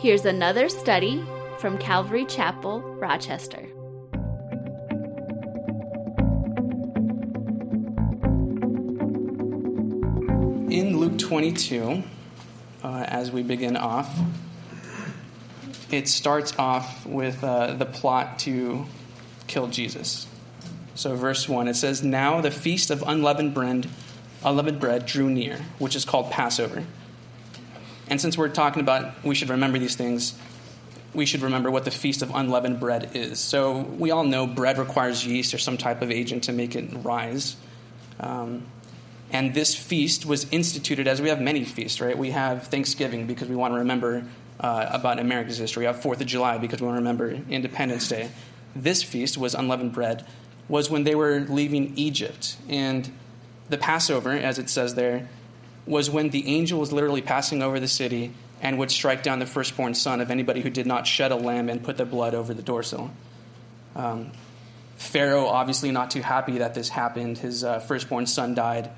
Here's another study from Calvary Chapel, Rochester. In Luke 22, uh, as we begin off, it starts off with uh, the plot to kill Jesus. So, verse 1, it says, Now the feast of unleavened bread, unleavened bread drew near, which is called Passover. And since we're talking about we should remember these things, we should remember what the feast of unleavened bread is. So, we all know bread requires yeast or some type of agent to make it rise. Um, and this feast was instituted as we have many feasts, right? We have Thanksgiving because we want to remember uh, about America's history. We have Fourth of July because we want to remember Independence Day. This feast was unleavened bread, was when they were leaving Egypt. And the Passover, as it says there, was when the angel was literally passing over the city and would strike down the firstborn son of anybody who did not shed a lamb and put the blood over the doorsill. Um, Pharaoh, obviously not too happy that this happened, his uh, firstborn son died,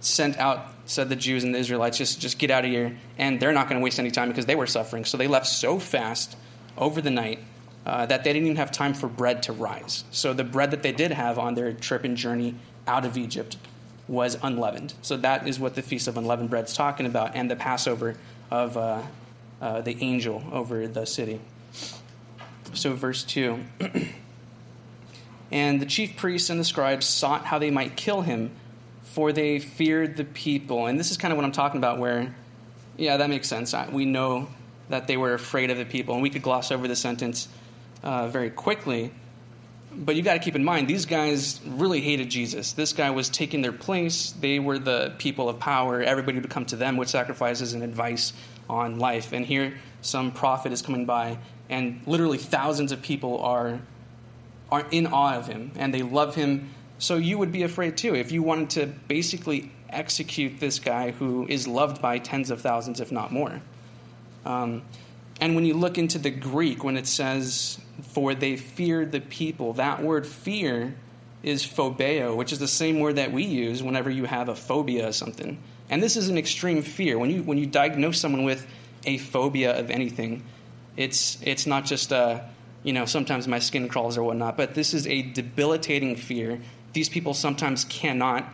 sent out said the Jews and the Israelites, just, just get out of here. And they're not going to waste any time because they were suffering. So they left so fast over the night uh, that they didn't even have time for bread to rise. So the bread that they did have on their trip and journey out of Egypt was unleavened. So that is what the Feast of Unleavened Bread is talking about, and the Passover of uh, uh, the angel over the city. So, verse 2 And the chief priests and the scribes sought how they might kill him for they feared the people. And this is kind of what I'm talking about, where, yeah, that makes sense. We know that they were afraid of the people, and we could gloss over the sentence uh, very quickly. But you got to keep in mind, these guys really hated Jesus. This guy was taking their place. They were the people of power. Everybody would come to them with sacrifices and advice on life. And here, some prophet is coming by, and literally thousands of people are, are in awe of him, and they love him so you would be afraid too if you wanted to basically execute this guy who is loved by tens of thousands, if not more. Um, and when you look into the Greek, when it says, for they feared the people, that word fear is phobeo, which is the same word that we use whenever you have a phobia of something. And this is an extreme fear. When you, when you diagnose someone with a phobia of anything, it's, it's not just a, you know, sometimes my skin crawls or whatnot, but this is a debilitating fear. These people sometimes cannot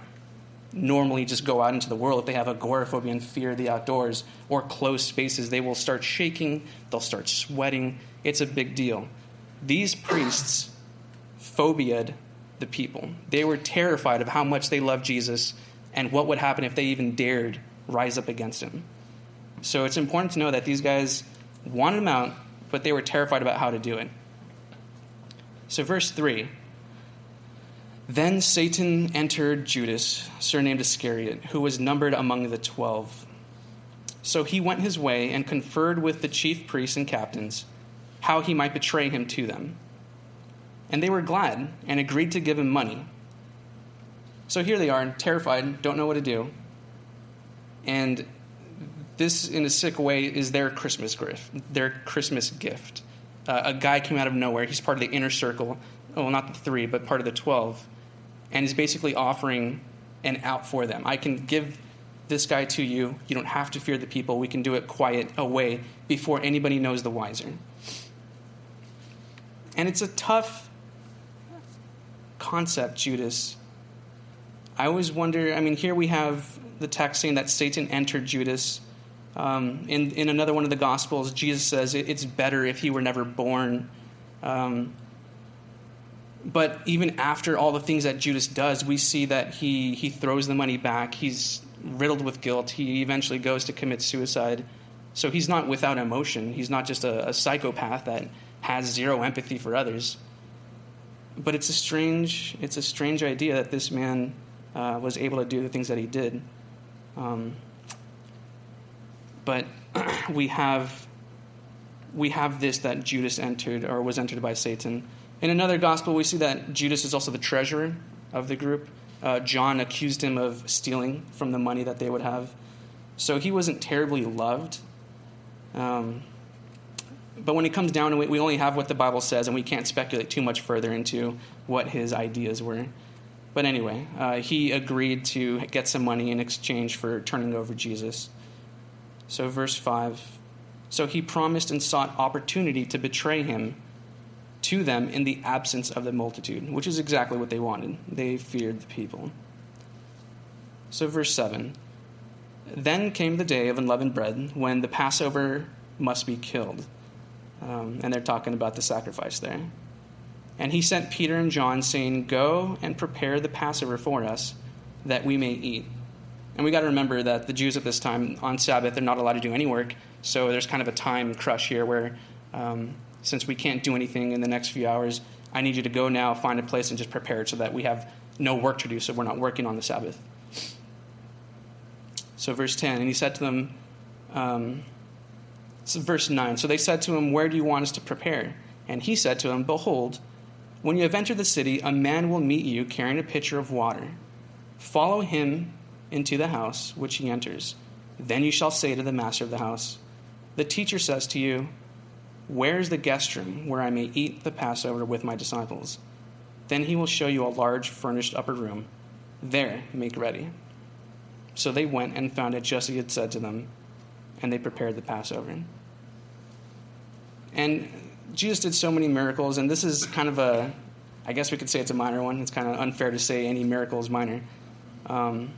normally just go out into the world. If they have agoraphobia and fear the outdoors or closed spaces they will start shaking they'll start sweating. It's a big deal these priests phobiaed the people. They were terrified of how much they loved jesus and what would happen if they even dared rise up against him. So it's important to know that these guys wanted him out but they were terrified about how to do it. So verse 3 then Satan entered Judas, surnamed Iscariot, who was numbered among the twelve. So he went his way and conferred with the chief priests and captains how he might betray him to them. And they were glad and agreed to give him money. So here they are, terrified, don't know what to do. And this, in a sick way, is their Christmas gift. Their Christmas gift. Uh, a guy came out of nowhere. He's part of the inner circle. Well, not the three, but part of the twelve and is basically offering an out for them. I can give this guy to you. You don't have to fear the people. We can do it quiet away before anybody knows the wiser. And it's a tough concept, Judas. I always wonder. I mean, here we have the text saying that Satan entered Judas. Um, in, in another one of the Gospels, Jesus says it's better if he were never born. Um, but even after all the things that Judas does, we see that he, he throws the money back. He's riddled with guilt. He eventually goes to commit suicide. So he's not without emotion. He's not just a, a psychopath that has zero empathy for others. But it's a strange, it's a strange idea that this man uh, was able to do the things that he did. Um, but we have, we have this that Judas entered or was entered by Satan. In another gospel, we see that Judas is also the treasurer of the group. Uh, John accused him of stealing from the money that they would have. So he wasn't terribly loved. Um, but when it comes down to it, we only have what the Bible says, and we can't speculate too much further into what his ideas were. But anyway, uh, he agreed to get some money in exchange for turning over Jesus. So, verse 5 So he promised and sought opportunity to betray him to them in the absence of the multitude, which is exactly what they wanted. They feared the people. So, verse 7 Then came the day of unleavened bread when the Passover must be killed. Um, and they're talking about the sacrifice there. And he sent Peter and John, saying, Go and prepare the Passover for us, that we may eat. And we got to remember that the Jews at this time, on Sabbath, they're not allowed to do any work. So there's kind of a time crush here where, um, since we can't do anything in the next few hours, I need you to go now, find a place, and just prepare it so that we have no work to do, so we're not working on the Sabbath. So, verse 10, and he said to them, um, verse 9, so they said to him, Where do you want us to prepare? And he said to them, Behold, when you have entered the city, a man will meet you carrying a pitcher of water. Follow him into the house which he enters. Then you shall say to the master of the house, The teacher says to you, Where is the guest room where I may eat the Passover with my disciples? Then he will show you a large furnished upper room. There, make ready. So they went and found it just as he had said to them, and they prepared the Passover. And Jesus did so many miracles, and this is kind of a, I guess we could say it's a minor one. It's kind of unfair to say any miracle is minor. Um,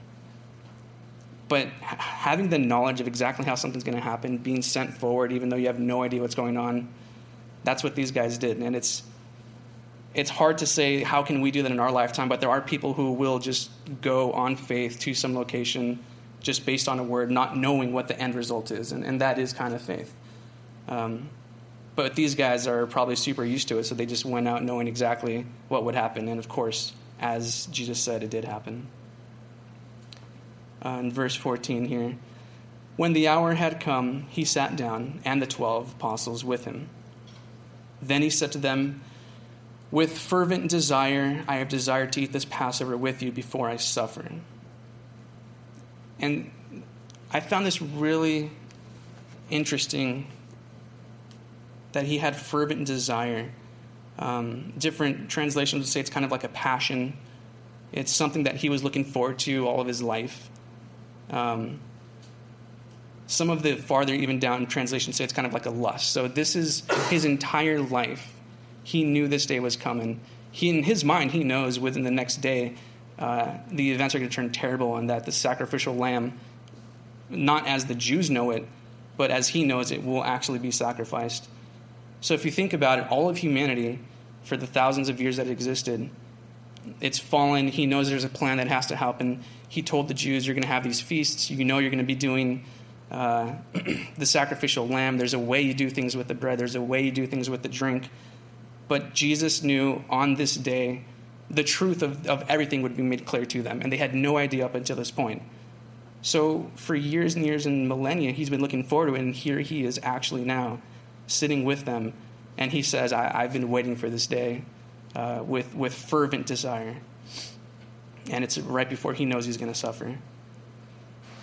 but having the knowledge of exactly how something's going to happen, being sent forward, even though you have no idea what's going on, that's what these guys did. And it's, it's hard to say how can we do that in our lifetime, but there are people who will just go on faith to some location just based on a word, not knowing what the end result is. And, and that is kind of faith. Um, but these guys are probably super used to it, so they just went out knowing exactly what would happen. And of course, as Jesus said, it did happen uh, in verse 14 here. When the hour had come, he sat down, and the twelve apostles with him. Then he said to them, With fervent desire, I have desired to eat this Passover with you before I suffer. And I found this really interesting that he had fervent desire. Um, different translations would say it's kind of like a passion. It's something that he was looking forward to all of his life. Um, some of the farther even down translations say it's kind of like a lust. So this is his entire life. He knew this day was coming. He, in his mind, he knows within the next day uh, the events are going to turn terrible, and that the sacrificial lamb, not as the Jews know it, but as he knows it, will actually be sacrificed. So if you think about it, all of humanity, for the thousands of years that it existed, it's fallen. He knows there's a plan that has to happen he told the Jews, You're going to have these feasts. You know you're going to be doing uh, the sacrificial lamb. There's a way you do things with the bread, there's a way you do things with the drink. But Jesus knew on this day the truth of, of everything would be made clear to them, and they had no idea up until this point. So, for years and years and millennia, he's been looking forward to it, and here he is actually now sitting with them. And he says, I, have been waiting for this day uh, with, with fervent desire and it's right before he knows he's going to suffer.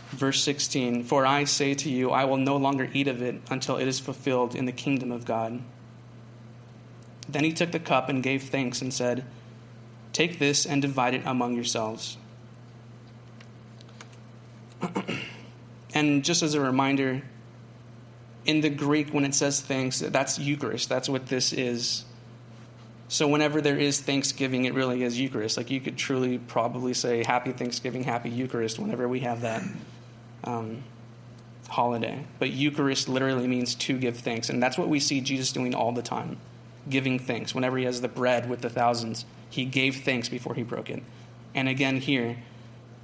Verse 16 For I say to you, I will no longer eat of it until it is fulfilled in the kingdom of God. Then he took the cup and gave thanks and said, Take this and divide it among yourselves. and just as a reminder, in the Greek, when it says thanks, that's Eucharist. That's what this is. So whenever there is Thanksgiving, it really is Eucharist. Like you could truly probably say Happy Thanksgiving, Happy Eucharist whenever we have that um, holiday. But Eucharist literally means to give thanks, and that's what we see Jesus doing all the time, giving thanks. Whenever he has the bread with the thousands, he gave thanks before he broke it. And again here,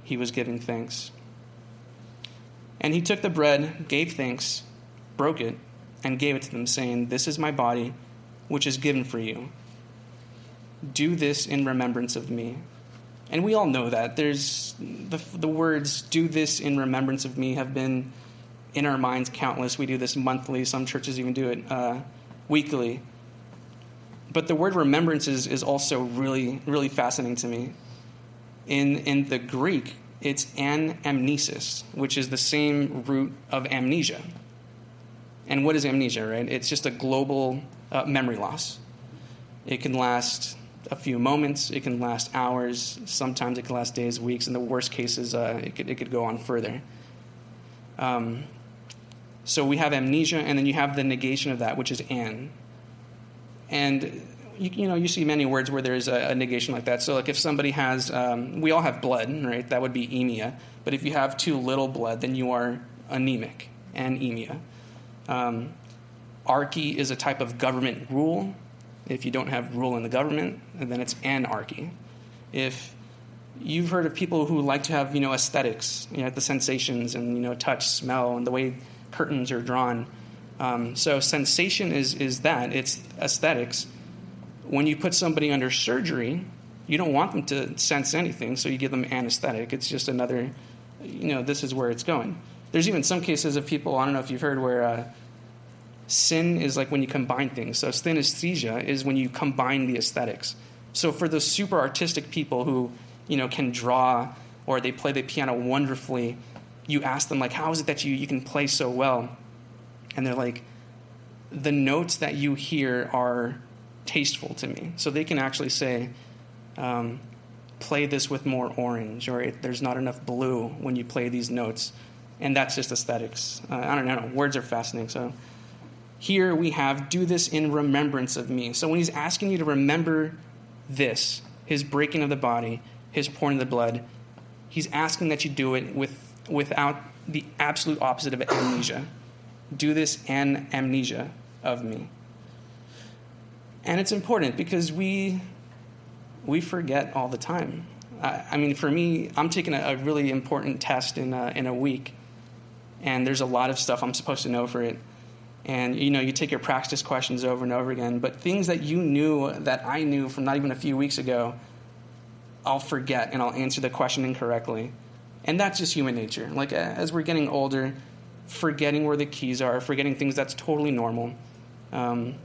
he was giving thanks. And he took the bread, gave thanks, broke it, and gave it to them, saying, This is my body, which is given for you. Do this in remembrance of me. And we all know that. There's the, the words, do this in remembrance of me, have been in our minds countless. We do this monthly, some churches even do it uh, weekly. But the word remembrance is, is also really, really fascinating to me. In, in the Greek, it's anamnesis, which is the same root of amnesia. And what is amnesia, right? It's just a global uh, memory loss. It can last a few moments. It can last hours. Sometimes it can last days, weeks. In the worst cases, uh, it, could, it could go on further. Um, So we have amnesia, and then you have the negation of that, which is an. And you, you know, you see many words where there's a, a negation like that. So, like if somebody has, um, we all have blood, right? That would be emia. But if you have too little blood, then you are anemic, anemia. Um, archy is a type of government rule. If you don't have rule in the government, then it's anarchy. If you've heard of people who like to have, you know, aesthetics, you know, the sensations and, you know, touch, smell, and the way curtains are drawn. Um, so sensation is, is that, it's aesthetics. When you put somebody under surgery, you don't want them to sense anything, so you give them anesthetic. It's just another, you know, this is where it's going. There's even some cases of people, I don't know if you've heard, where uh, sin is like when you combine things. So synesthesia is when you combine the aesthetics. So for those super artistic people who, you know, can draw or they play the piano wonderfully, you ask them like, how is it that you, you can play so well? And they're like, the notes that you hear are tasteful to me. So they can actually say, um, play this with more orange, or there's not enough blue when you play these notes. And that's just aesthetics. Uh, I don't know. Words are fascinating. So here we have, do this in remembrance of me. So when he's asking you to remember this, his breaking of the body, his pouring of the blood, he's asking that you do it with, without the absolute opposite of amnesia. Do this and amnesia of me. And it's important because we, we forget all the time. I, I mean, for me, I'm taking a, a really important test in a, in a week, and there's a lot of stuff I'm supposed to know for it. And you know, you take your practice questions over and over again, but things that you knew that I knew from not even a few weeks ago, I'll forget and I'll answer the question incorrectly. And that's just human nature. Like as we're getting older, forgetting where the keys are, forgetting things that's totally normal. Um,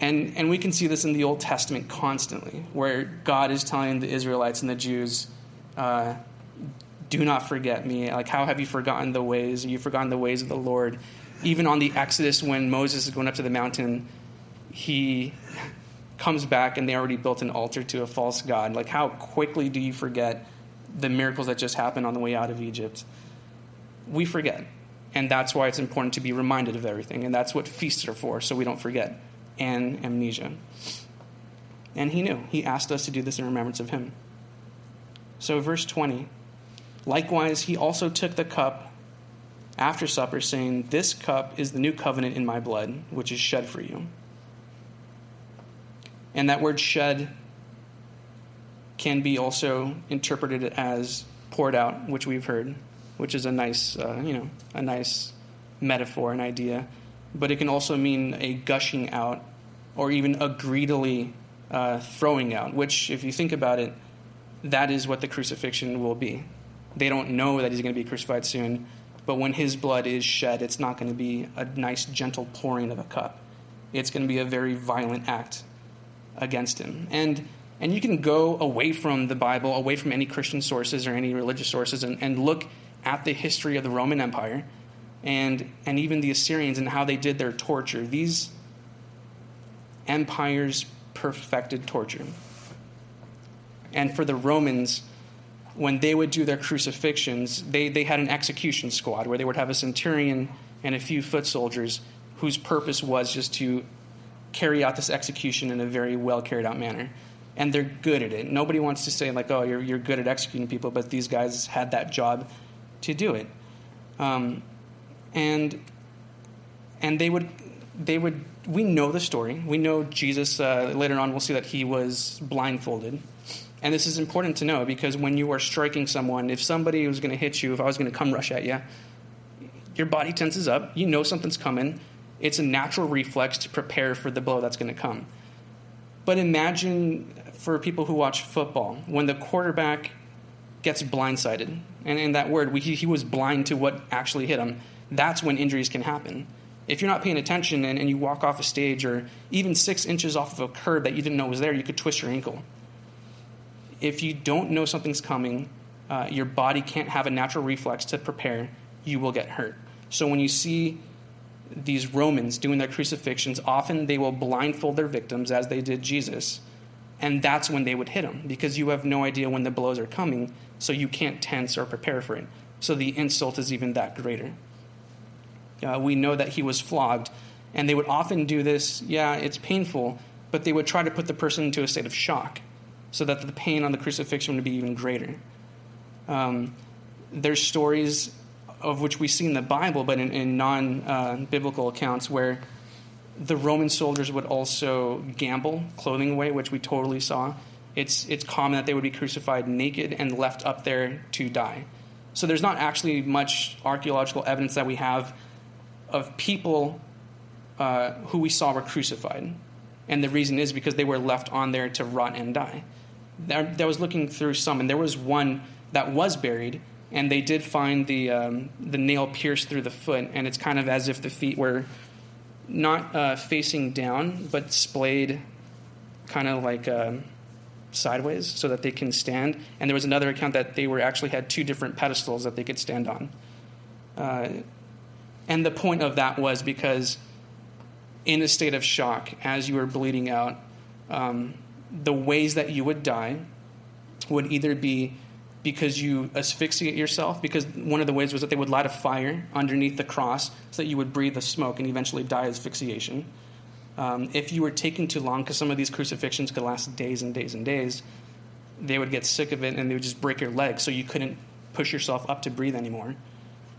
and, and we can see this in the Old Testament constantly, where God is telling the Israelites and the Jews, uh, do not forget me. Like, how have you forgotten the ways? You've forgotten the ways of the Lord. Even on the Exodus, when Moses is going up to the mountain, he comes back and they already built an altar to a false god. Like, how quickly do you forget the miracles that just happened on the way out of Egypt? We forget. And that's why it's important to be reminded of everything. And that's what feasts are for, so we don't forget. And amnesia. And he knew. He asked us to do this in remembrance of him. So, verse 20 Likewise, he also took the cup after supper, saying, This cup is the new covenant in my blood, which is shed for you. And that word shed can be also interpreted as poured out, which we've heard, which is a nice, uh, you know, a nice metaphor, an idea. But it can also mean a gushing out, or even a greedily uh, throwing out. Which, if you think about it, that is what the crucifixion will be. They don't know that he's going to be crucified soon, but when his blood is shed, it's not going to be a nice, gentle pouring of a cup. It's going to be a very violent act against him. And and you can go away from the Bible, away from any Christian sources or any religious sources, and, and look at the history of the Roman Empire and, and even the Assyrians and how they did their torture. These empires perfected torture. And for the Romans, when they would do their crucifixions, they, they had an execution squad where they would have a centurion and a few foot soldiers whose purpose was just to carry out this execution in a very well carried out manner. And they're good at it. Nobody wants to say, like, oh, you're, you're good at executing people, but these guys had that job to do it. Um, and and they would they would we know the story we know jesus uh, later on we'll see that he was blindfolded and this is important to know because when you are striking someone if somebody was going to hit you if i was going to come rush at you your body tenses up you know something's coming it's a natural reflex to prepare for the blow that's going to come. But imagine for people who watch football, when the quarterback gets blindsided, and in that word, we, he was blind to what actually hit him, that's when injuries can happen. If you're not paying attention and, and you walk off a stage or even six inches off of a curb that you didn't know was there, you could twist your ankle. If you don't know something's coming, uh, your body can't have a natural reflex to prepare, you will get hurt. So when you see these Romans doing their crucifixions, often they will blindfold their victims as they did Jesus. And that's when they would hit them because you have no idea when the blows are coming, so you can't tense or prepare for it. So the insult is even that greater. Uh, we know that he was flogged. And they would often do this, yeah, it's painful, but they would try to put the person into a state of shock so that the pain on the crucifixion would be even greater. Um, there's stories of which we see in the Bible, but in, in non uh, biblical accounts, where the Roman soldiers would also gamble clothing away, which we totally saw. It's, it's common that they would be crucified naked and left up there to die. So there's not actually much archaeological evidence that we have of people uh, who we saw were crucified. And the reason is because they were left on there to rot and die. I was looking through some, and there was one that was buried, and they did find the, um, the nail pierced through the foot, and it's kind of as if the feet were not uh, facing down, but splayed kind of like uh, sideways so that they can stand. And there was another account that they were actually had two different pedestals that they could stand on. Uh, and the point of that was because in a state of shock, as you were bleeding out, um, the ways that you would die would either be because you asphyxiate yourself, because one of the ways was that they would light a fire underneath the cross so that you would breathe the smoke and eventually die of asphyxiation. Um, if you were taking too long, because some of these crucifixions could last days and days and days, they would get sick of it and they would just break your leg so you couldn't push yourself up to breathe anymore.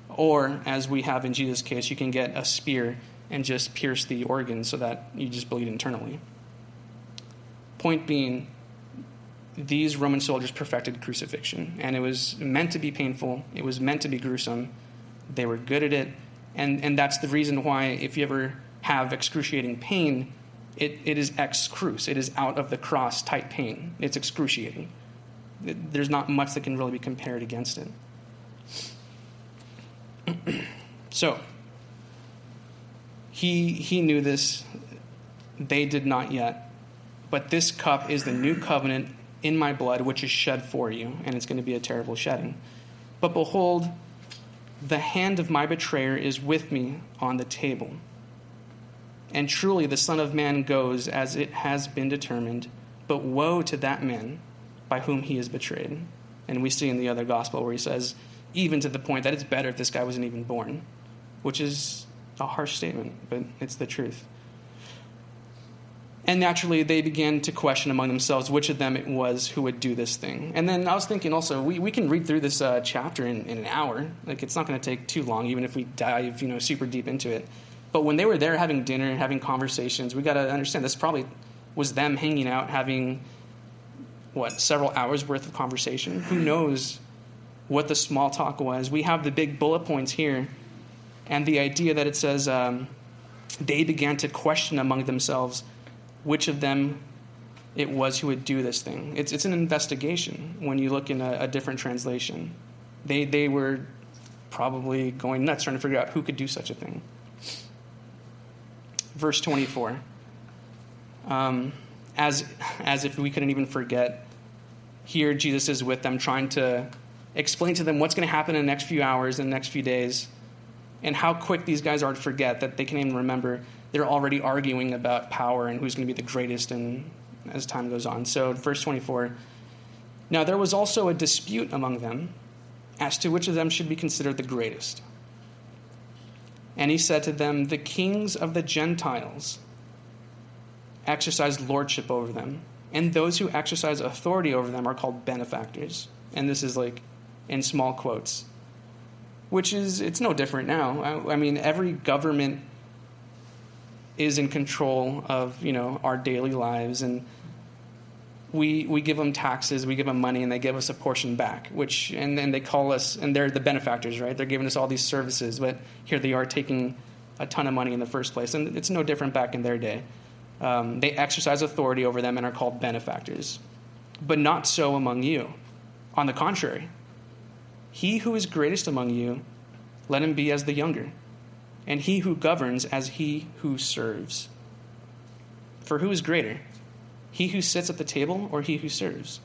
Or, as we have in Jesus' case, you can get a spear and just pierce the organ so that you just bleed internally. Point being, these Roman soldiers perfected crucifixion, and it was meant to be painful, it was meant to be gruesome. They were good at it, and, and that's the reason why, if you ever have excruciating pain, it, it is ex cruce, it is out of the cross type pain. It's excruciating. There's not much that can really be compared against it. so, he, he knew this, they did not yet. But this cup is the new covenant in my blood, which is shed for you, and it's going to be a terrible shedding. But behold, the hand of my betrayer is with me on the table. And truly, the Son of Man goes as it has been determined, but woe to that man by whom he is betrayed. And we see in the other gospel where he says, even to the point that it's better if this guy wasn't even born, which is a harsh statement, but it's the truth. And naturally, they began to question among themselves which of them it was who would do this thing. And then I was thinking also, we, we can read through this uh, chapter in, in, an hour. Like, it's not going to take too long, even if we dive, you know, super deep into it. But when they were there having dinner, and having conversations, we got to understand this probably was them hanging out, having, what, several hours worth of conversation. Who knows what the small talk was? We have the big bullet points here, and the idea that it says um, they began to question among themselves which of them it was who would do this thing. It's, it's an investigation when you look in a, a different translation. They, they were probably going nuts trying to figure out who could do such a thing. Verse 24. Um, as, as if we couldn't even forget, here Jesus is with them trying to explain to them what's going to happen in the next few hours, in the next few days, and how quick these guys are to forget that they can't even remember they're already arguing about power and who's going to be the greatest and as time goes on. So, verse 24 Now there was also a dispute among them as to which of them should be considered the greatest. And he said to them, The kings of the Gentiles exercise lordship over them, and those who exercise authority over them are called benefactors. And this is like in small quotes, which is, it's no different now. I, I mean, every government is in control of you know our daily lives. And we we give them taxes we give them money and they give us a portion back which and then they call us and they're the benefactors right? They're giving us all these services but here they are taking a ton of money in the first place. And it's no different back in their day. Um, they exercise authority over them and are called benefactors. But not so among you. On the contrary he who is greatest among you let him be as the younger and he who governs as he who serves. For who is greater, he who sits at the table or he who serves?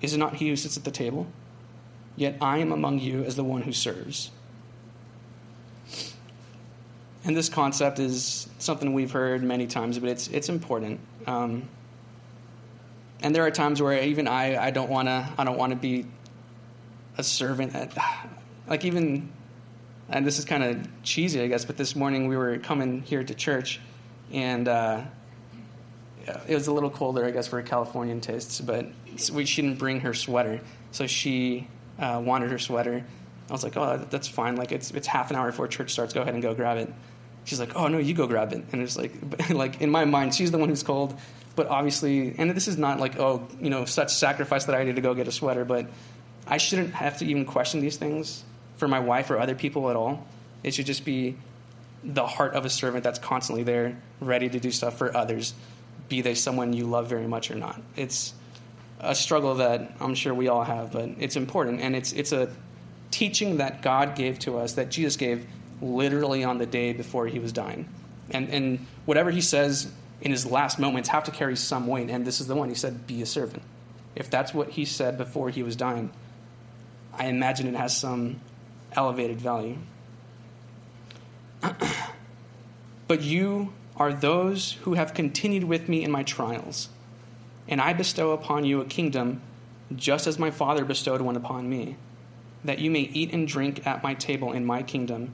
Is it not he who sits at the table? Yet I am among you as the one who serves. And this concept is something we've heard many times, but it's, it's important. Um, and there are times where even I, I don't want to I don't want to be a servant. At, like even and this is kind of cheesy, I guess, but this morning we were coming here to church, and uh, it was a little colder, I guess, for a Californian tastes, but we, she didn't bring her sweater. So she uh, wanted her sweater. I was like, oh, that's fine. Like, it's, it's half an hour before church starts. Go ahead and go grab it. She's like, oh, no, you go grab it. And it's like, like in my mind, she's the one who's cold. But obviously, and this is not like, oh, you know, such sacrifice that I need to go get a sweater. But I shouldn't have to even question these things for my wife or other people at all. It should just be the heart of a servant that's constantly there, ready to do stuff for others be they someone you love very much or not. It's a struggle that I'm sure we all have, but it's important. And it's, it's a teaching that God gave to us, that Jesus gave literally on the day before he was dying. And, and whatever he says in his last moments have to carry some weight. And this is the one. He said, Be a servant. If that's what he said before he was dying, I imagine it has some elevated value. but you are those who have continued with me in my trials. And I bestow upon you a kingdom, just as my Father bestowed one upon me, that you may eat and drink at my table in my kingdom,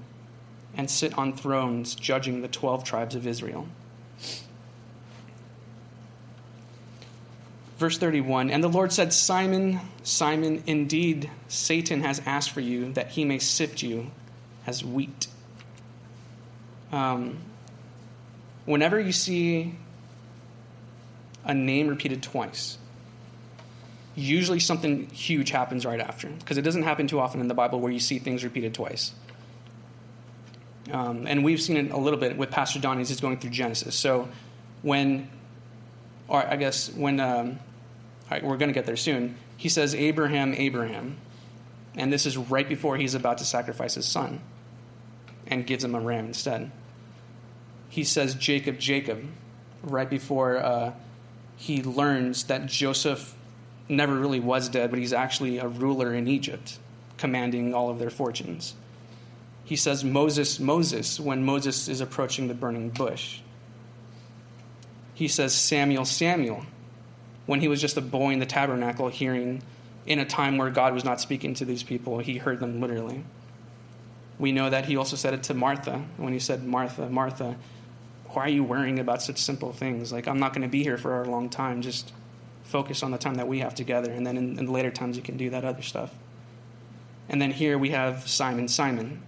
and sit on thrones judging the twelve tribes of Israel. Verse 31 And the Lord said, Simon, Simon, indeed Satan has asked for you that he may sift you as wheat. Um, whenever you see a name repeated twice, usually something huge happens right after, because it doesn't happen too often in the Bible where you see things repeated twice. Um, and we've seen it a little bit with Pastor Donnie as he's going through Genesis. So when, or I guess when, um, right, we're going to get there soon, he says, Abraham, Abraham. And this is right before he's about to sacrifice his son and gives him a ram instead he says Jacob, Jacob, right before uh, he learns that Joseph never really was dead, but he's actually a ruler in Egypt, commanding all of their fortunes. He says Moses, Moses, when Moses is approaching the burning bush. He says Samuel, Samuel, when he was just a boy in the tabernacle hearing in a time where God was not speaking to these people, he heard them literally. We know that he also said it to Martha when he said, Martha, Martha, why are you worrying about such simple things? Like, I'm not going to be here for a long time. Just focus on the time that we have together. And then in, in later times, you can do that other stuff. And then here we have Simon, Simon.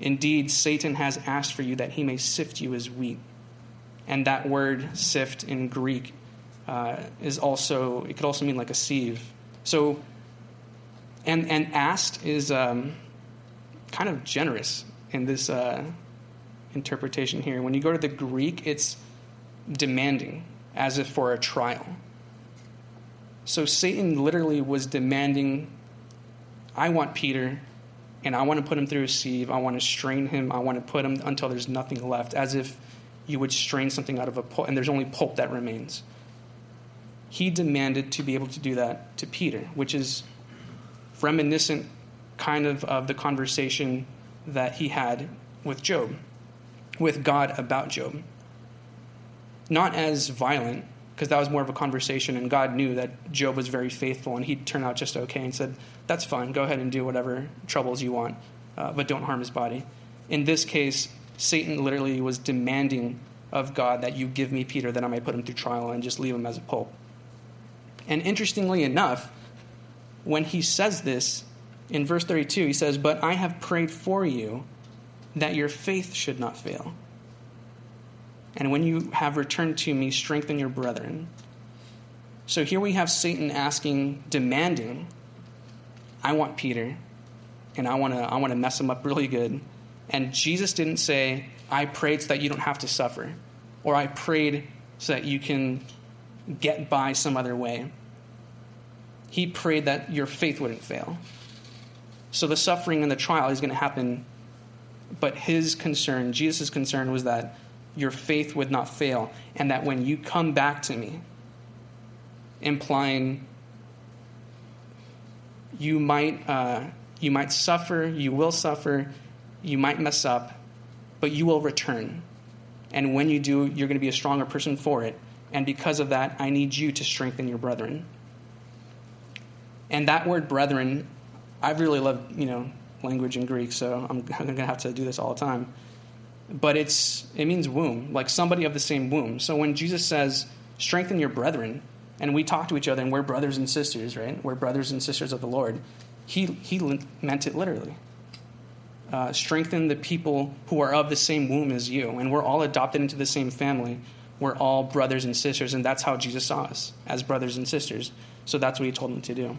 Indeed, Satan has asked for you that he may sift you as wheat. And that word sift in Greek uh, is also, it could also mean like a sieve. So, and, and asked is um, kind of generous in this, uh, interpretation here. When you go to the Greek, it's demanding, as if for a trial. So Satan literally was demanding I want Peter, and I want to put him through a sieve. I want to strain him. I want to put him until there's nothing left, as if you would strain something out of a pulp, and there's only pulp that remains. He demanded to be able to do that to Peter, which is reminiscent kind of of the conversation that he had with Job with God about Job. Not as violent, because that was more of a conversation, and God knew that Job was very faithful, and he'd turn out just okay and said, That's fine, go ahead and do whatever troubles you want, uh, but don't harm his body. In this case, Satan literally was demanding of God that you give me Peter that I may put him through trial and just leave him as a pulp. And interestingly enough, when he says this in verse 32, he says, But I have prayed for you that your faith should not fail. And when you have returned to me, strengthen your brethren. So here we have Satan asking, demanding, I want Peter, and I want to I want to mess him up really good. And Jesus didn't say, I prayed so that you don't have to suffer, or I prayed so that you can get by some other way. He prayed that your faith wouldn't fail. So the suffering and the trial is going to happen but his concern, Jesus' concern, was that your faith would not fail, and that when you come back to me, implying you might, uh, you might suffer, you will suffer, you might mess up, but you will return. And when you do, you're going to be a stronger person for it. And because of that, I need you to strengthen your brethren. And that word brethren, I really love, you know, language in Greek, so I'm, I'm going to have to do this all the time. But it's, it means womb, like somebody of the same womb. So when Jesus says, strengthen your brethren, and we talk to each other and we're brothers and sisters, right? We're brothers and sisters of the Lord. He, he meant it literally. Uh, strengthen the people who are of the same womb as you, and we're all adopted into the same family. We're all brothers and sisters, and that's how Jesus saw us as brothers and sisters. So that's what he told them to do.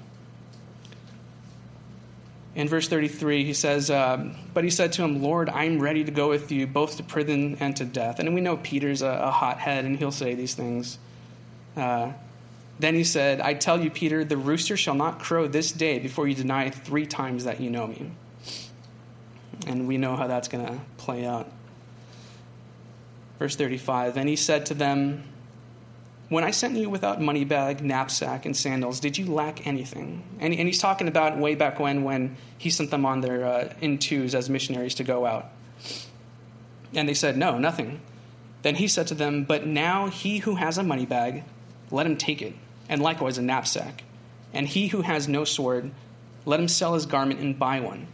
In verse 33, he says, um, But he said to him, Lord, I'm ready to go with you both to prison and to death. And we know Peter's a, a hothead, and he'll say these things. Uh, then he said, I tell you, Peter, the rooster shall not crow this day before you deny three times that you know me. And we know how that's going to play out. Verse 35 And he said to them, when I sent you without money bag, knapsack, and sandals, did you lack anything? And, and he's talking about way back when, when he sent them on their uh, in twos as missionaries to go out. And they said, No, nothing. Then he said to them, But now he who has a money bag, let him take it, and likewise a knapsack. And he who has no sword, let him sell his garment and buy one.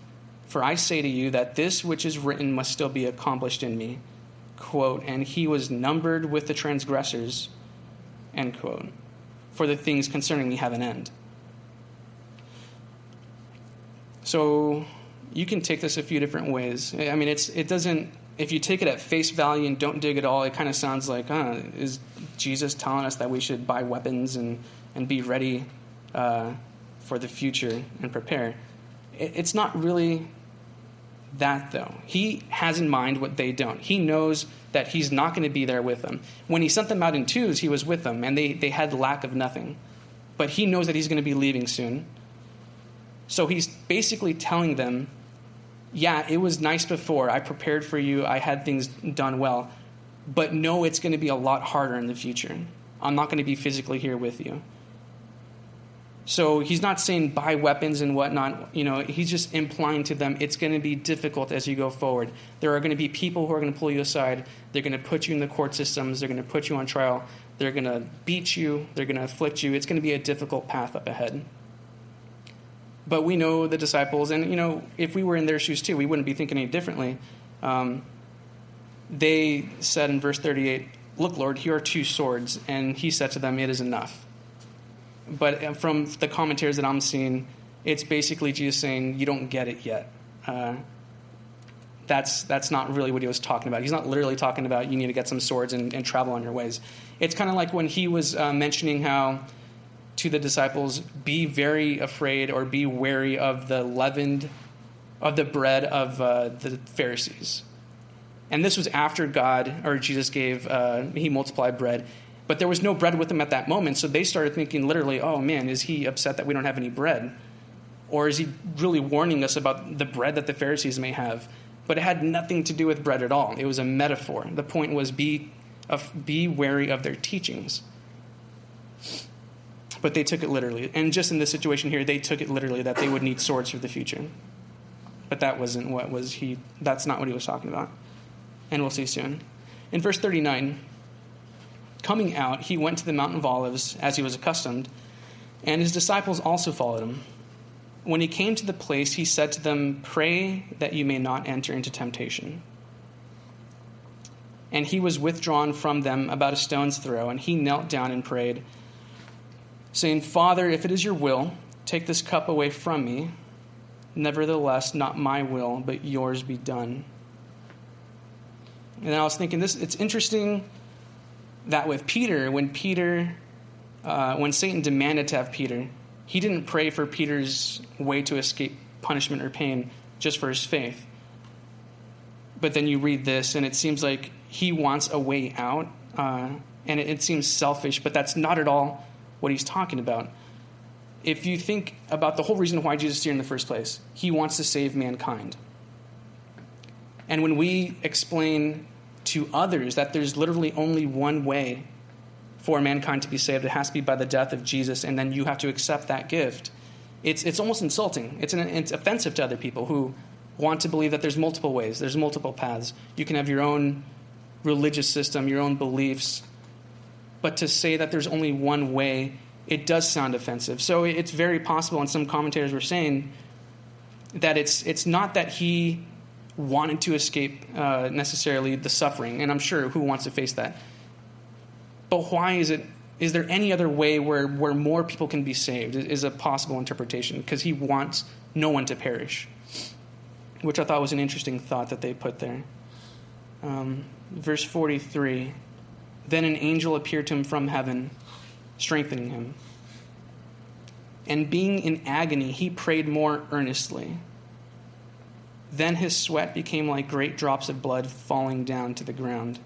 For I say to you that this which is written must still be accomplished in me. Quote, and he was numbered with the transgressors end quote. For the things concerning me have an end. So you can take this a few different ways. I mean, it's it doesn't. If you take it at face value and don't dig at all, it kind of sounds like, is Jesus telling us that we should buy weapons and and be ready uh, for the future and prepare? It, it's not really that though. He has in mind what they don't. He knows that he's not going to be there with them. When he sent them out in twos, he was with them, and they, they had lack of nothing. But he knows that he's going to be leaving soon. So he's basically telling them, yeah, it was nice before. I prepared for you, I had things done well. But no, it's going to be a lot harder in the future. I'm not going to be physically here with you. So he's not saying buy weapons and whatnot. You know, he's just implying to them it's going to be difficult as you go forward. There are going to be people who are going to pull you aside. They're going to put you in the court systems. They're going to put you on trial. They're going to beat you. They're going to afflict you. It's going to be a difficult path up ahead. But we know the disciples, and you know, if we were in their shoes too, we wouldn't be thinking any differently. Um, they said in verse 38, Look, Lord, here are two swords. And he said to them, It is enough but from the commentaries that I'm seeing, it's basically Jesus saying, You don't get it yet. Uh, that's, that's not really what he was talking about. He's not literally talking about you need to get some swords and, and travel on your ways. It's kind of like when he was uh, mentioning how to the disciples, be very afraid or be wary of the leavened, of the bread of uh, the Pharisees. And this was after God or Jesus gave, uh, he multiplied bread. But there was no bread with them at that moment, so they started thinking literally, oh man, is he upset that we don't have any bread? Or is he really warning us about the bread that the Pharisees may have? But it had nothing to do with bread at all. It was a metaphor. The point was be, be wary of their teachings. But they took it literally. And just in this situation here, they took it literally that they would need swords for the future. But that wasn't what was he, that's not what he was talking about. And we'll see soon. In verse 39, Coming out, he went to the Mount of Olives as he was accustomed, and his disciples also followed him. When he came to the place, he said to them, Pray that you may not enter into temptation. And he was withdrawn from them about a stone's throw, and he knelt down and prayed, saying, Father, if it is your will, take this cup away from me. Nevertheless, not my will, but yours be done. And I was thinking, this it's interesting that with Peter, when Peter, uh, when Satan demanded to have Peter, he didn't pray for Peter's way to escape punishment or pain just for his faith. But then you read this, and it seems like he wants a way out, uh, and it, it seems selfish, but that's not at all what he's talking about. If you think about the whole reason why Jesus is here in the first place, he wants to save mankind. And when we explain to others that there's literally only one way for mankind to be saved. It has to be by the death of Jesus, and then you have to accept that gift. It's, it's almost insulting. It's, an, it's offensive to other people who want to believe that there's multiple ways, there's multiple paths. You can have your own religious system, your own beliefs, but to say that there's only one way, it does sound offensive. So it's very possible, and some commentators were saying, that it's, it's not that he wanted to escape uh, necessarily the suffering, and I'm sure who wants to face that. But why is it? Is there any other way where, where more people can be saved? Is a possible interpretation because he wants no one to perish, which I thought was an interesting thought that they put there. Um, verse 43 Then an angel appeared to him from heaven, strengthening him. And being in agony, he prayed more earnestly. Then his sweat became like great drops of blood falling down to the ground.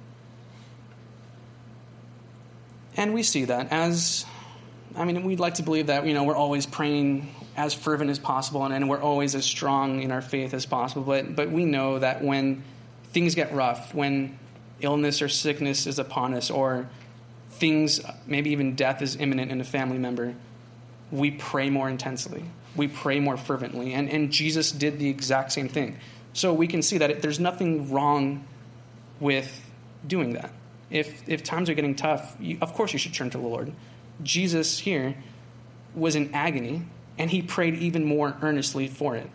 And we see that as, I mean, we'd like to believe that, you know, we're always praying as fervent as possible and, and we're always as strong in our faith as possible. But, but we know that when things get rough, when illness or sickness is upon us, or things, maybe even death is imminent in a family member, we pray more intensely. We pray more fervently. And, and Jesus did the exact same thing. So we can see that it, there's nothing wrong with doing that. If, if times are getting tough, you, of course you should turn to the Lord. Jesus here was in agony, and he prayed even more earnestly for it.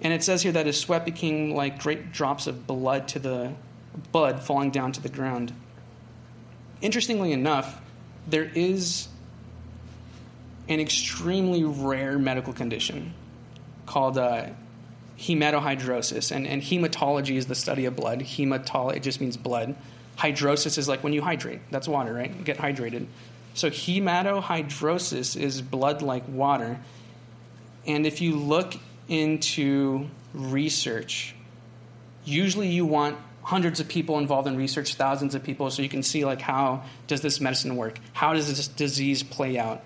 And it says here that his sweat became like great drops of blood to the blood falling down to the ground. Interestingly enough, there is an extremely rare medical condition called uh, hematohydrosis. And, and hematology is the study of blood. Hematology, it just means blood. Hydrosis is like when you hydrate. That's water, right? You get hydrated. So hematohydrosis is blood like water. And if you look into research, usually you want hundreds of people involved in research, thousands of people, so you can see like how does this medicine work? How does this disease play out?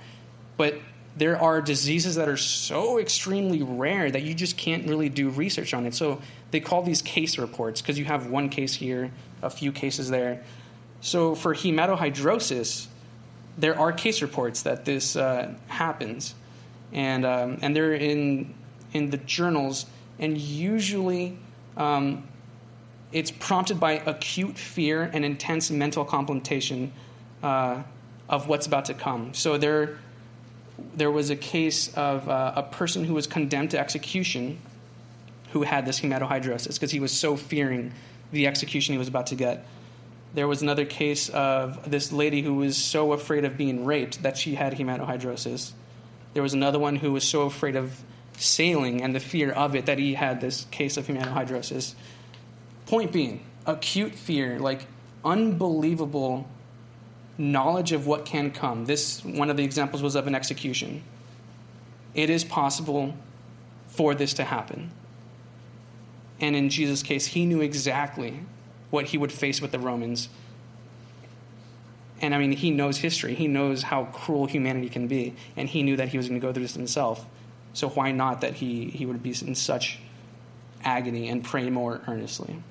But there are diseases that are so extremely rare that you just can't really do research on it. So they call these case reports because you have one case here, a few cases there. So for hematohydrosis, there are case reports that this uh, happens, and um, and they're in in the journals, and usually. Um, it's prompted by acute fear and intense mental contemplation uh, of what's about to come. So there, there was a case of uh, a person who was condemned to execution who had this hematohydrosis because he was so fearing the execution he was about to get. There was another case of this lady who was so afraid of being raped that she had hematohydrosis. There was another one who was so afraid of sailing and the fear of it that he had this case of hematohydrosis. Point being, acute fear, like unbelievable knowledge of what can come. This one of the examples was of an execution. It is possible for this to happen. And in Jesus' case, he knew exactly what he would face with the Romans. And I mean, he knows history. He knows how cruel humanity can be. And he knew that he was going to go through this himself. So why not that he, he would be in such agony and pray more earnestly?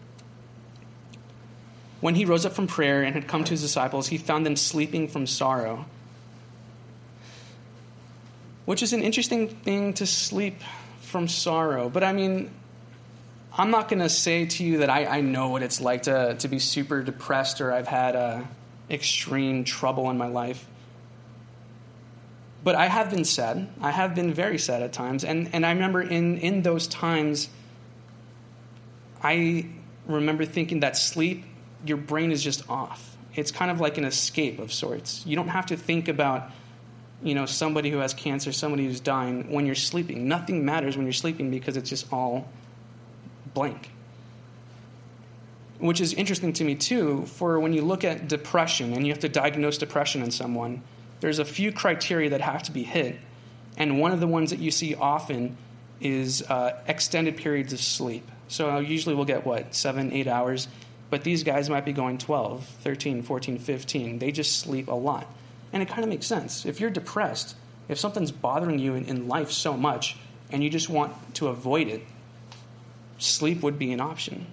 When he rose up from prayer and had come to his disciples, he found them sleeping from sorrow. Which is an interesting thing to sleep from sorrow. But I mean, I'm not going to say to you that I, I, know what it's like to, to be super depressed or I've had uh, extreme trouble in my life. But I have been sad. I have been very sad at times. And, and I remember in, in those times, I remember thinking that sleep your brain is just off. It's kind of like an escape of sorts. You don't have to think about, you know, somebody who has cancer, somebody who's dying when you're sleeping. Nothing matters when you're sleeping because it's just all blank. Which is interesting to me too, for when you look at depression and you have to diagnose depression in someone, there's a few criteria that have to be hit. And one of the ones that you see often is uh, extended periods of sleep. So usually we'll get what, seven, eight hours. But these guys might be going 12, 13, 14, 15. They just sleep a lot. And it kind of makes sense. If you're depressed, if something's bothering you in, in life so much and you just want to avoid it, sleep would be an option.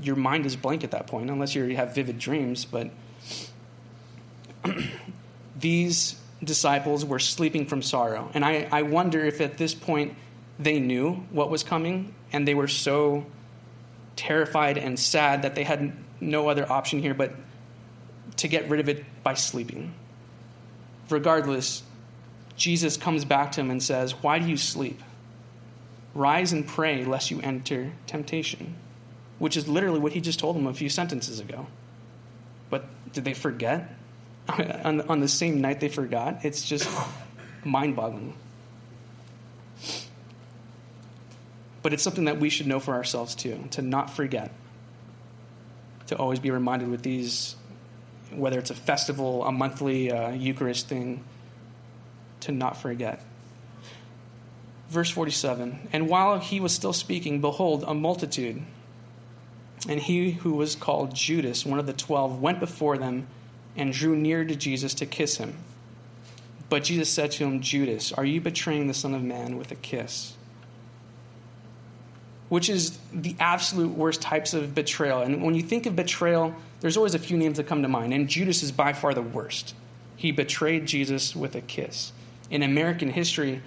Your mind is blank at that point, unless you have vivid dreams. But these disciples were sleeping from sorrow. And I, I wonder if at this point they knew what was coming and they were so terrified and sad that they had no other option here but to get rid of it by sleeping. Regardless, Jesus comes back to him and says, Why do you sleep? Rise and pray lest you enter temptation, which is literally what he just told them a few sentences ago. But did they forget? on, on the same night they forgot? It's just mind boggling. But it's something that we should know for ourselves too, to not forget, to always be reminded with these, whether it's a festival, a monthly uh, Eucharist thing, to not forget. Verse 47 And while he was still speaking, behold, a multitude, and he who was called Judas, one of the twelve, went before them and drew near to Jesus to kiss him. But Jesus said to him, Judas, are you betraying the Son of Man with a kiss? Which is the absolute worst types of betrayal. And when you think of betrayal, there's always a few names that come to mind, and Judas is by far the worst. He betrayed Jesus with a kiss. In American history,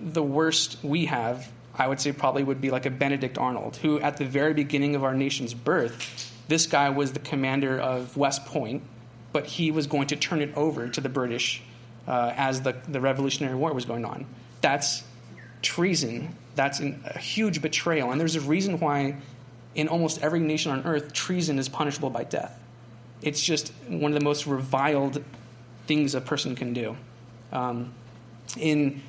the worst we have, I would say, probably would be like a Benedict Arnold, who at the very beginning of our nation's birth, this guy was the commander of West Point, but he was going to turn it over to the British uh, as the, the Revolutionary War was going on. That's treason. That's an, a huge betrayal. And there's a reason why, in almost every nation on earth, treason is punishable by death. It's just one of the most reviled things a person can do. Um, in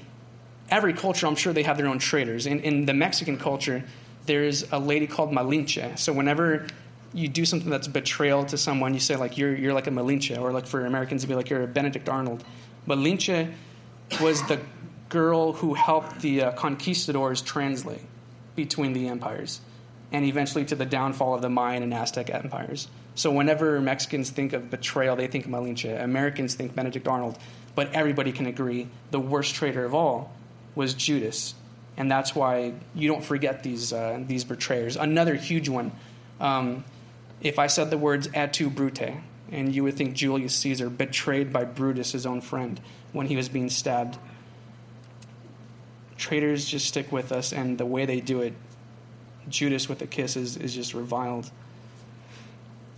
every culture, I'm sure they have their own traitors. In, in the Mexican culture, there's a lady called Malinche. So whenever you do something that's betrayal to someone, you say like you're you're like a Malinche, or like for Americans to be like you're a Benedict Arnold. Malinche was the girl who helped the uh, conquistadors translate between the empires, and eventually to the downfall of the Mayan and Aztec empires. So whenever Mexicans think of betrayal, they think Malinche. Americans think Benedict Arnold, but everybody can agree the worst traitor of all was Judas, and that's why you don't forget these uh, these betrayers. Another huge one. Um, if I said the words et tu brute, and you would think Julius Caesar betrayed by Brutus, his own friend, when he was being stabbed. Traitors just stick with us, and the way they do it, Judas with a kiss, is, is just reviled.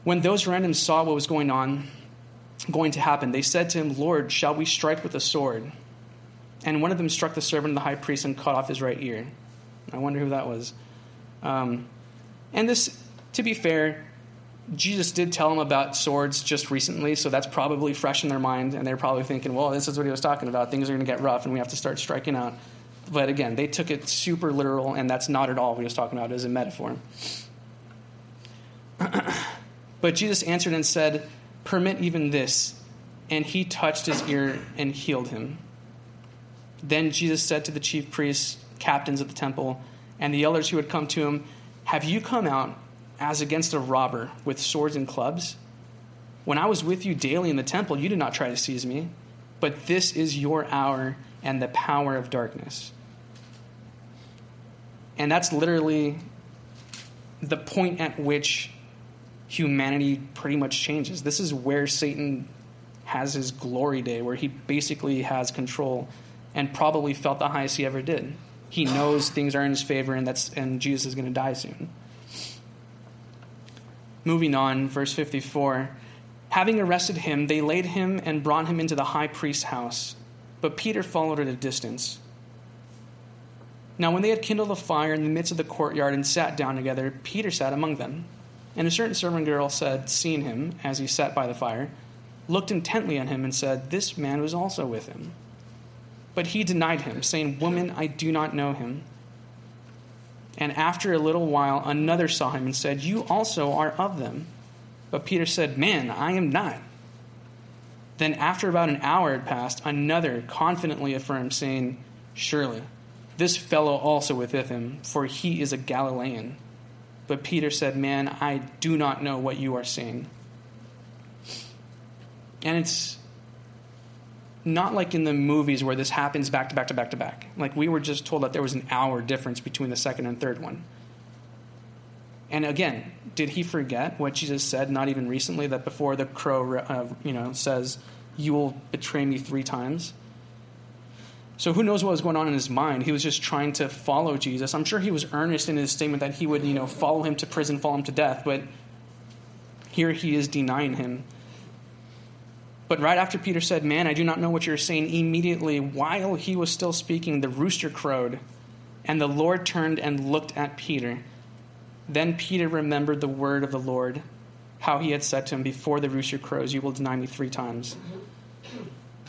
When those him saw what was going on, going to happen, they said to him, Lord, shall we strike with a sword? And one of them struck the servant of the high priest and cut off his right ear. I wonder who that was. Um, and this, to be fair, Jesus did tell them about swords just recently, so that's probably fresh in their mind, and they're probably thinking, well, this is what he was talking about. Things are going to get rough, and we have to start striking out. But again, they took it super literal, and that's not at all what he was talking about as a metaphor. but Jesus answered and said, Permit even this. And he touched his ear and healed him. Then Jesus said to the chief priests, captains of the temple, and the elders who had come to him, Have you come out as against a robber with swords and clubs? When I was with you daily in the temple, you did not try to seize me, but this is your hour and the power of darkness. And that's literally the point at which humanity pretty much changes. This is where Satan has his glory day, where he basically has control and probably felt the highest he ever did. He knows things are in his favor and that's and Jesus is going to die soon. Moving on, verse 54. Having arrested him, they laid him and brought him into the high priest's house. But Peter followed at a distance. Now, when they had kindled a fire in the midst of the courtyard and sat down together, Peter sat among them. And a certain servant girl said, seeing him as he sat by the fire, looked intently on him and said, This man was also with him. But he denied him, saying, Woman, I do not know him. And after a little while, another saw him and said, You also are of them. But Peter said, Man, I am not. Then, after about an hour had passed, another confidently affirmed, saying, Surely, this fellow also with him, for he is a Galilean. But Peter said, Man, I do not know what you are saying. And it's not like in the movies where this happens back to back to back to back. Like we were just told that there was an hour difference between the second and third one. And again, did he forget what Jesus said not even recently that before the crow uh, you know says you will betray me 3 times? So who knows what was going on in his mind? He was just trying to follow Jesus. I'm sure he was earnest in his statement that he would, you know, follow him to prison, follow him to death, but here he is denying him but right after Peter said, Man, I do not know what you're saying, immediately, while he was still speaking, the rooster crowed. And the Lord turned and looked at Peter. Then Peter remembered the word of the Lord, how he had said to him, Before the rooster crows, you will deny me three times.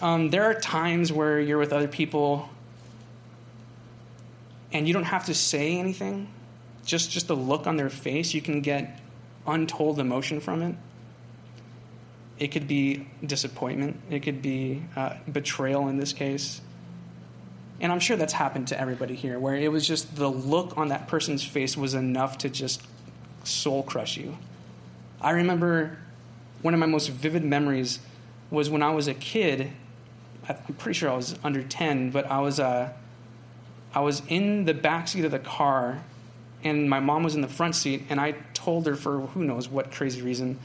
Um, there are times where you're with other people and you don't have to say anything. Just, just the look on their face, you can get untold emotion from it. It could be disappointment, it could be uh, betrayal in this case. And I'm sure that's happened to everybody here, where it was just the look on that person's face was enough to just soul crush you. I remember one of my most vivid memories was when I was a kid. I'm pretty sure I was under 10, but I was, uh, I was in the back seat of the car, and my mom was in the front seat, and I told her for who knows what crazy reason.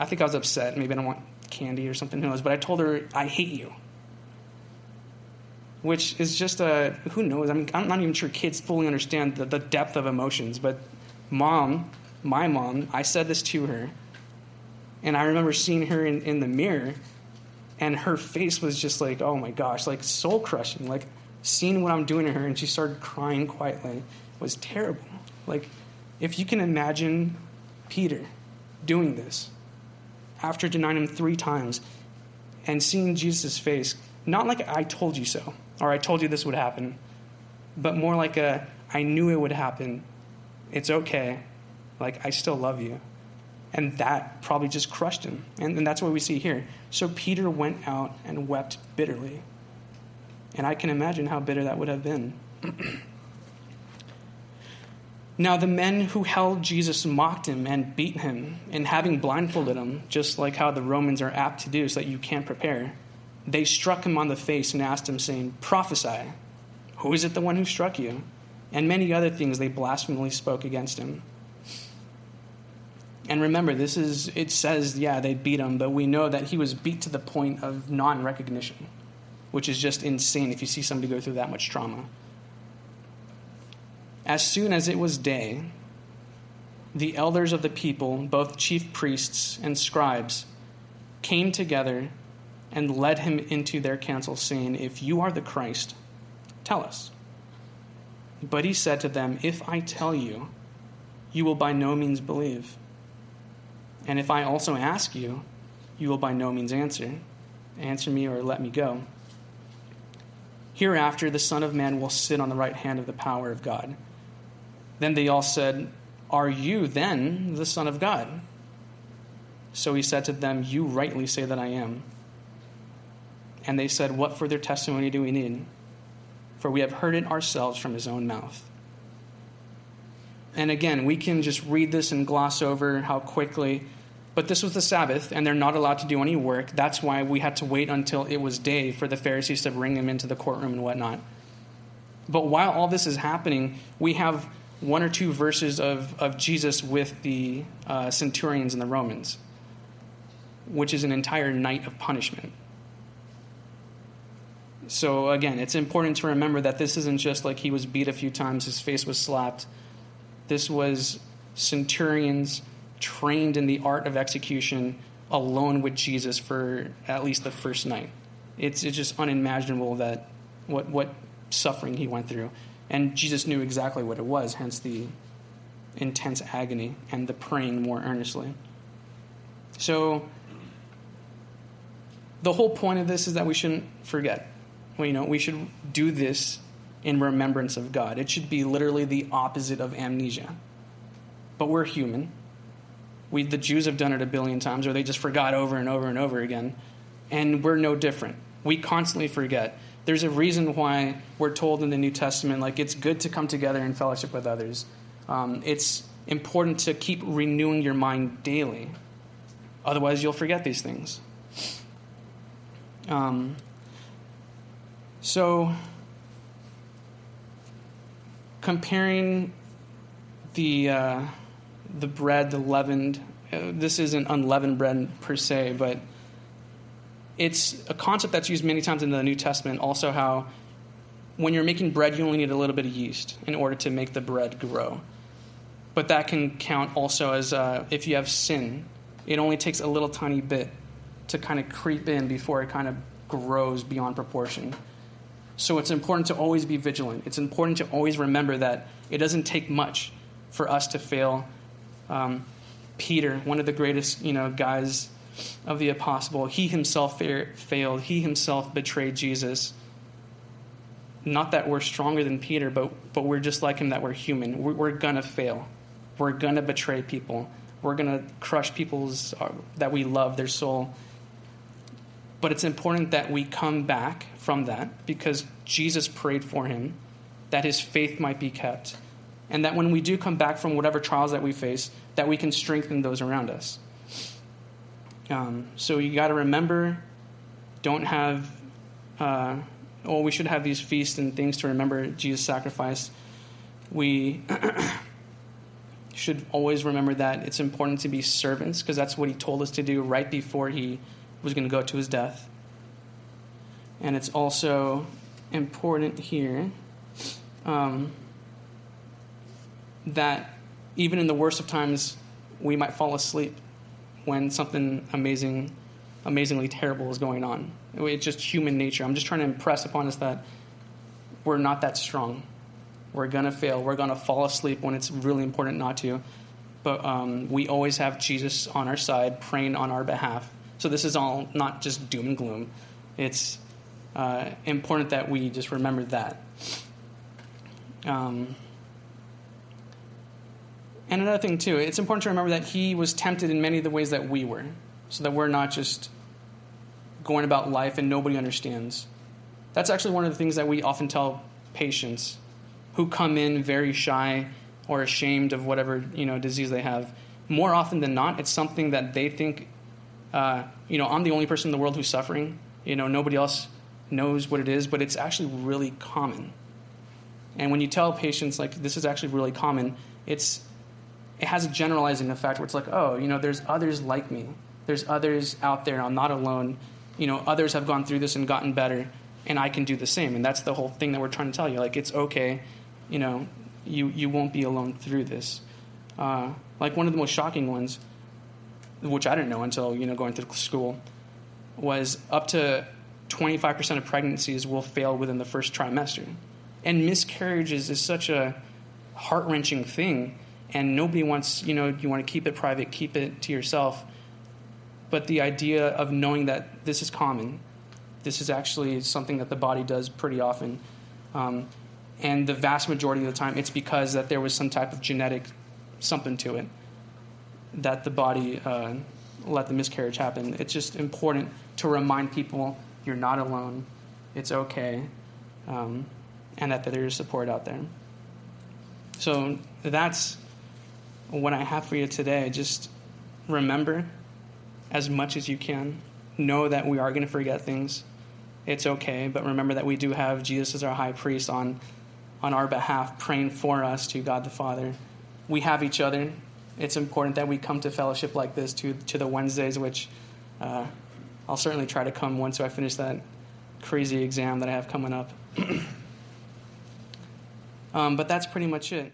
I think I was upset. Maybe I don't want candy or something, who knows. But I told her, I hate you which is just a who knows. I mean, I'm not even sure kids fully understand the, the depth of emotions. But mom, my mom, I said this to her, and I remember seeing her in, in the mirror, and her face was just like, oh my gosh, like soul crushing. Like seeing what I'm doing to her, and she started crying quietly was terrible. Like, if you can imagine Peter doing this after denying him three times and seeing Jesus' face, not like I told you so, or I told you this would happen, but more like a I knew it would happen. It's okay. Like, I still love you. And that probably just crushed him. And, and that's what we see here. So Peter went out and wept bitterly. And I can imagine how bitter that would have been. now, the men who held Jesus mocked him and beat him, and having blindfolded him, just like how the Romans are apt to do so that you can't prepare they struck him on the face and asked him, saying, Prophesy, who is it the one who struck you? And many other things they blasphemously spoke against him. And remember, this is, it says, yeah, they beat him, but we know that he was beat to the point of non recognition, which is just insane if you see somebody go through that much trauma. As soon as it was day, the elders of the people, both chief priests and scribes, came together and led him into their council, saying, If you are the Christ, tell us. But he said to them, If I tell you, you will by no means believe. And if I also ask you, you will by no means answer. Answer me or let me go. Hereafter, the Son of Man will sit on the right hand of the power of God. Then they all said, Are you then the Son of God? So he said to them, You rightly say that I am. And they said, What further testimony do we need? For we have heard it ourselves from his own mouth. And again, we can just read this and gloss over how quickly, but this was the Sabbath, and they're not allowed to do any work. That's why we had to wait until it was day for the Pharisees to bring him into the courtroom and whatnot. But while all this is happening, we have one or two verses of, of Jesus with the uh, centurions and the Romans, which is an entire night of punishment. So again, it's important to remember that this isn't just like he was beat a few times, his face was slapped. This was centurions trained in the art of execution alone with Jesus for at least the first night. It's, it's just unimaginable that what, what suffering he went through. And Jesus knew exactly what it was, hence the intense agony and the praying more earnestly. So, the whole point of this is that we shouldn't forget well, you know, we should do this in remembrance of God. It should be literally the opposite of amnesia. But we're human. We, the Jews have done it a billion times, or they just forgot over and over and over again. And we're no different. We constantly forget. There's a reason why we're told in the New Testament, like, it's good to come together in fellowship with others. Um, it's important to keep renewing your mind daily. Otherwise, you'll forget these things. Um, so, comparing the uh, the bread, the leavened, uh, this isn't unleavened bread per se, but it's a concept that's used many times in the New Testament. Also, how when you're making bread, you only need a little bit of yeast in order to make the bread grow. But that can count also as uh, if you have sin, it only takes a little tiny bit to kind of creep in before it kind of grows beyond proportion. So it's important to always be vigilant. It's important to always remember that it doesn't take much for us to fail. Um, Peter, one of the greatest, you know, guys of the apostle, he himself fa- failed. He himself betrayed Jesus. Not that we're stronger than Peter, but but we're just like him. That we're human. We're, we're gonna fail. We're gonna betray people. We're gonna crush people's uh, that we love, their soul. But it's important that we come back from that because Jesus prayed for him that his faith might be kept. And that when we do come back from whatever trials that we face, that we can strengthen those around us. Um, so you got to remember, don't have, uh, well, we should have these feasts and things to remember Jesus' sacrifice. We should always remember that it's important to be servants because that's what he told us to do right before he was going to go to his death. And it's also important here um, that even in the worst of times, we might fall asleep when something amazing, amazingly terrible is going on. It's just human nature. I'm just trying to impress upon us that we're not that strong. We're going to fail. We're going to fall asleep when it's really important not to. But um, we always have Jesus on our side, praying on our behalf. So this is all not just doom and gloom. It's uh, important that we just remember that. Um, and another thing, too, it's important to remember that he was tempted in many of the ways that we were, so that we're not just going about life and nobody understands. That's actually one of the things that we often tell patients who come in very shy or ashamed of whatever you know disease they have. More often than not, it's something that they think, uh, you know, I'm the only person in the world who's suffering. You know, nobody else knows what it is, but it's actually really common. And when you tell patients like this is actually really common, it's it has a generalizing effect where it's like, oh, you know, there's others like me. There's others out there. I'm not alone. You know, others have gone through this and gotten better, and I can do the same. And that's the whole thing that we're trying to tell you. Like, it's okay. You know, you you won't be alone through this. Uh, like one of the most shocking ones, which I didn't know until you know going through school, was up to 25% of pregnancies will fail within the first trimester, and miscarriages is such a heart wrenching thing and nobody wants you know you want to keep it private keep it to yourself. But the idea of knowing that this is common this is actually something that the body does pretty often um, and the vast majority of the time it's because that there was some type of genetic something to it that the body uh, let the miscarriage happen it's just important to remind people you're not alone it's okay um, and that, that there's support out there so that's what I have for you today. Just remember as much as you can. Know that we are going to forget things. It's okay, but remember that we do have Jesus as our high priest on, on our behalf, praying for us to God the Father. We have each other. It's important that we come to fellowship like this, to, to the Wednesdays, which uh, I'll certainly try to come once I finish that crazy exam that I have coming up. um, but that's pretty much it.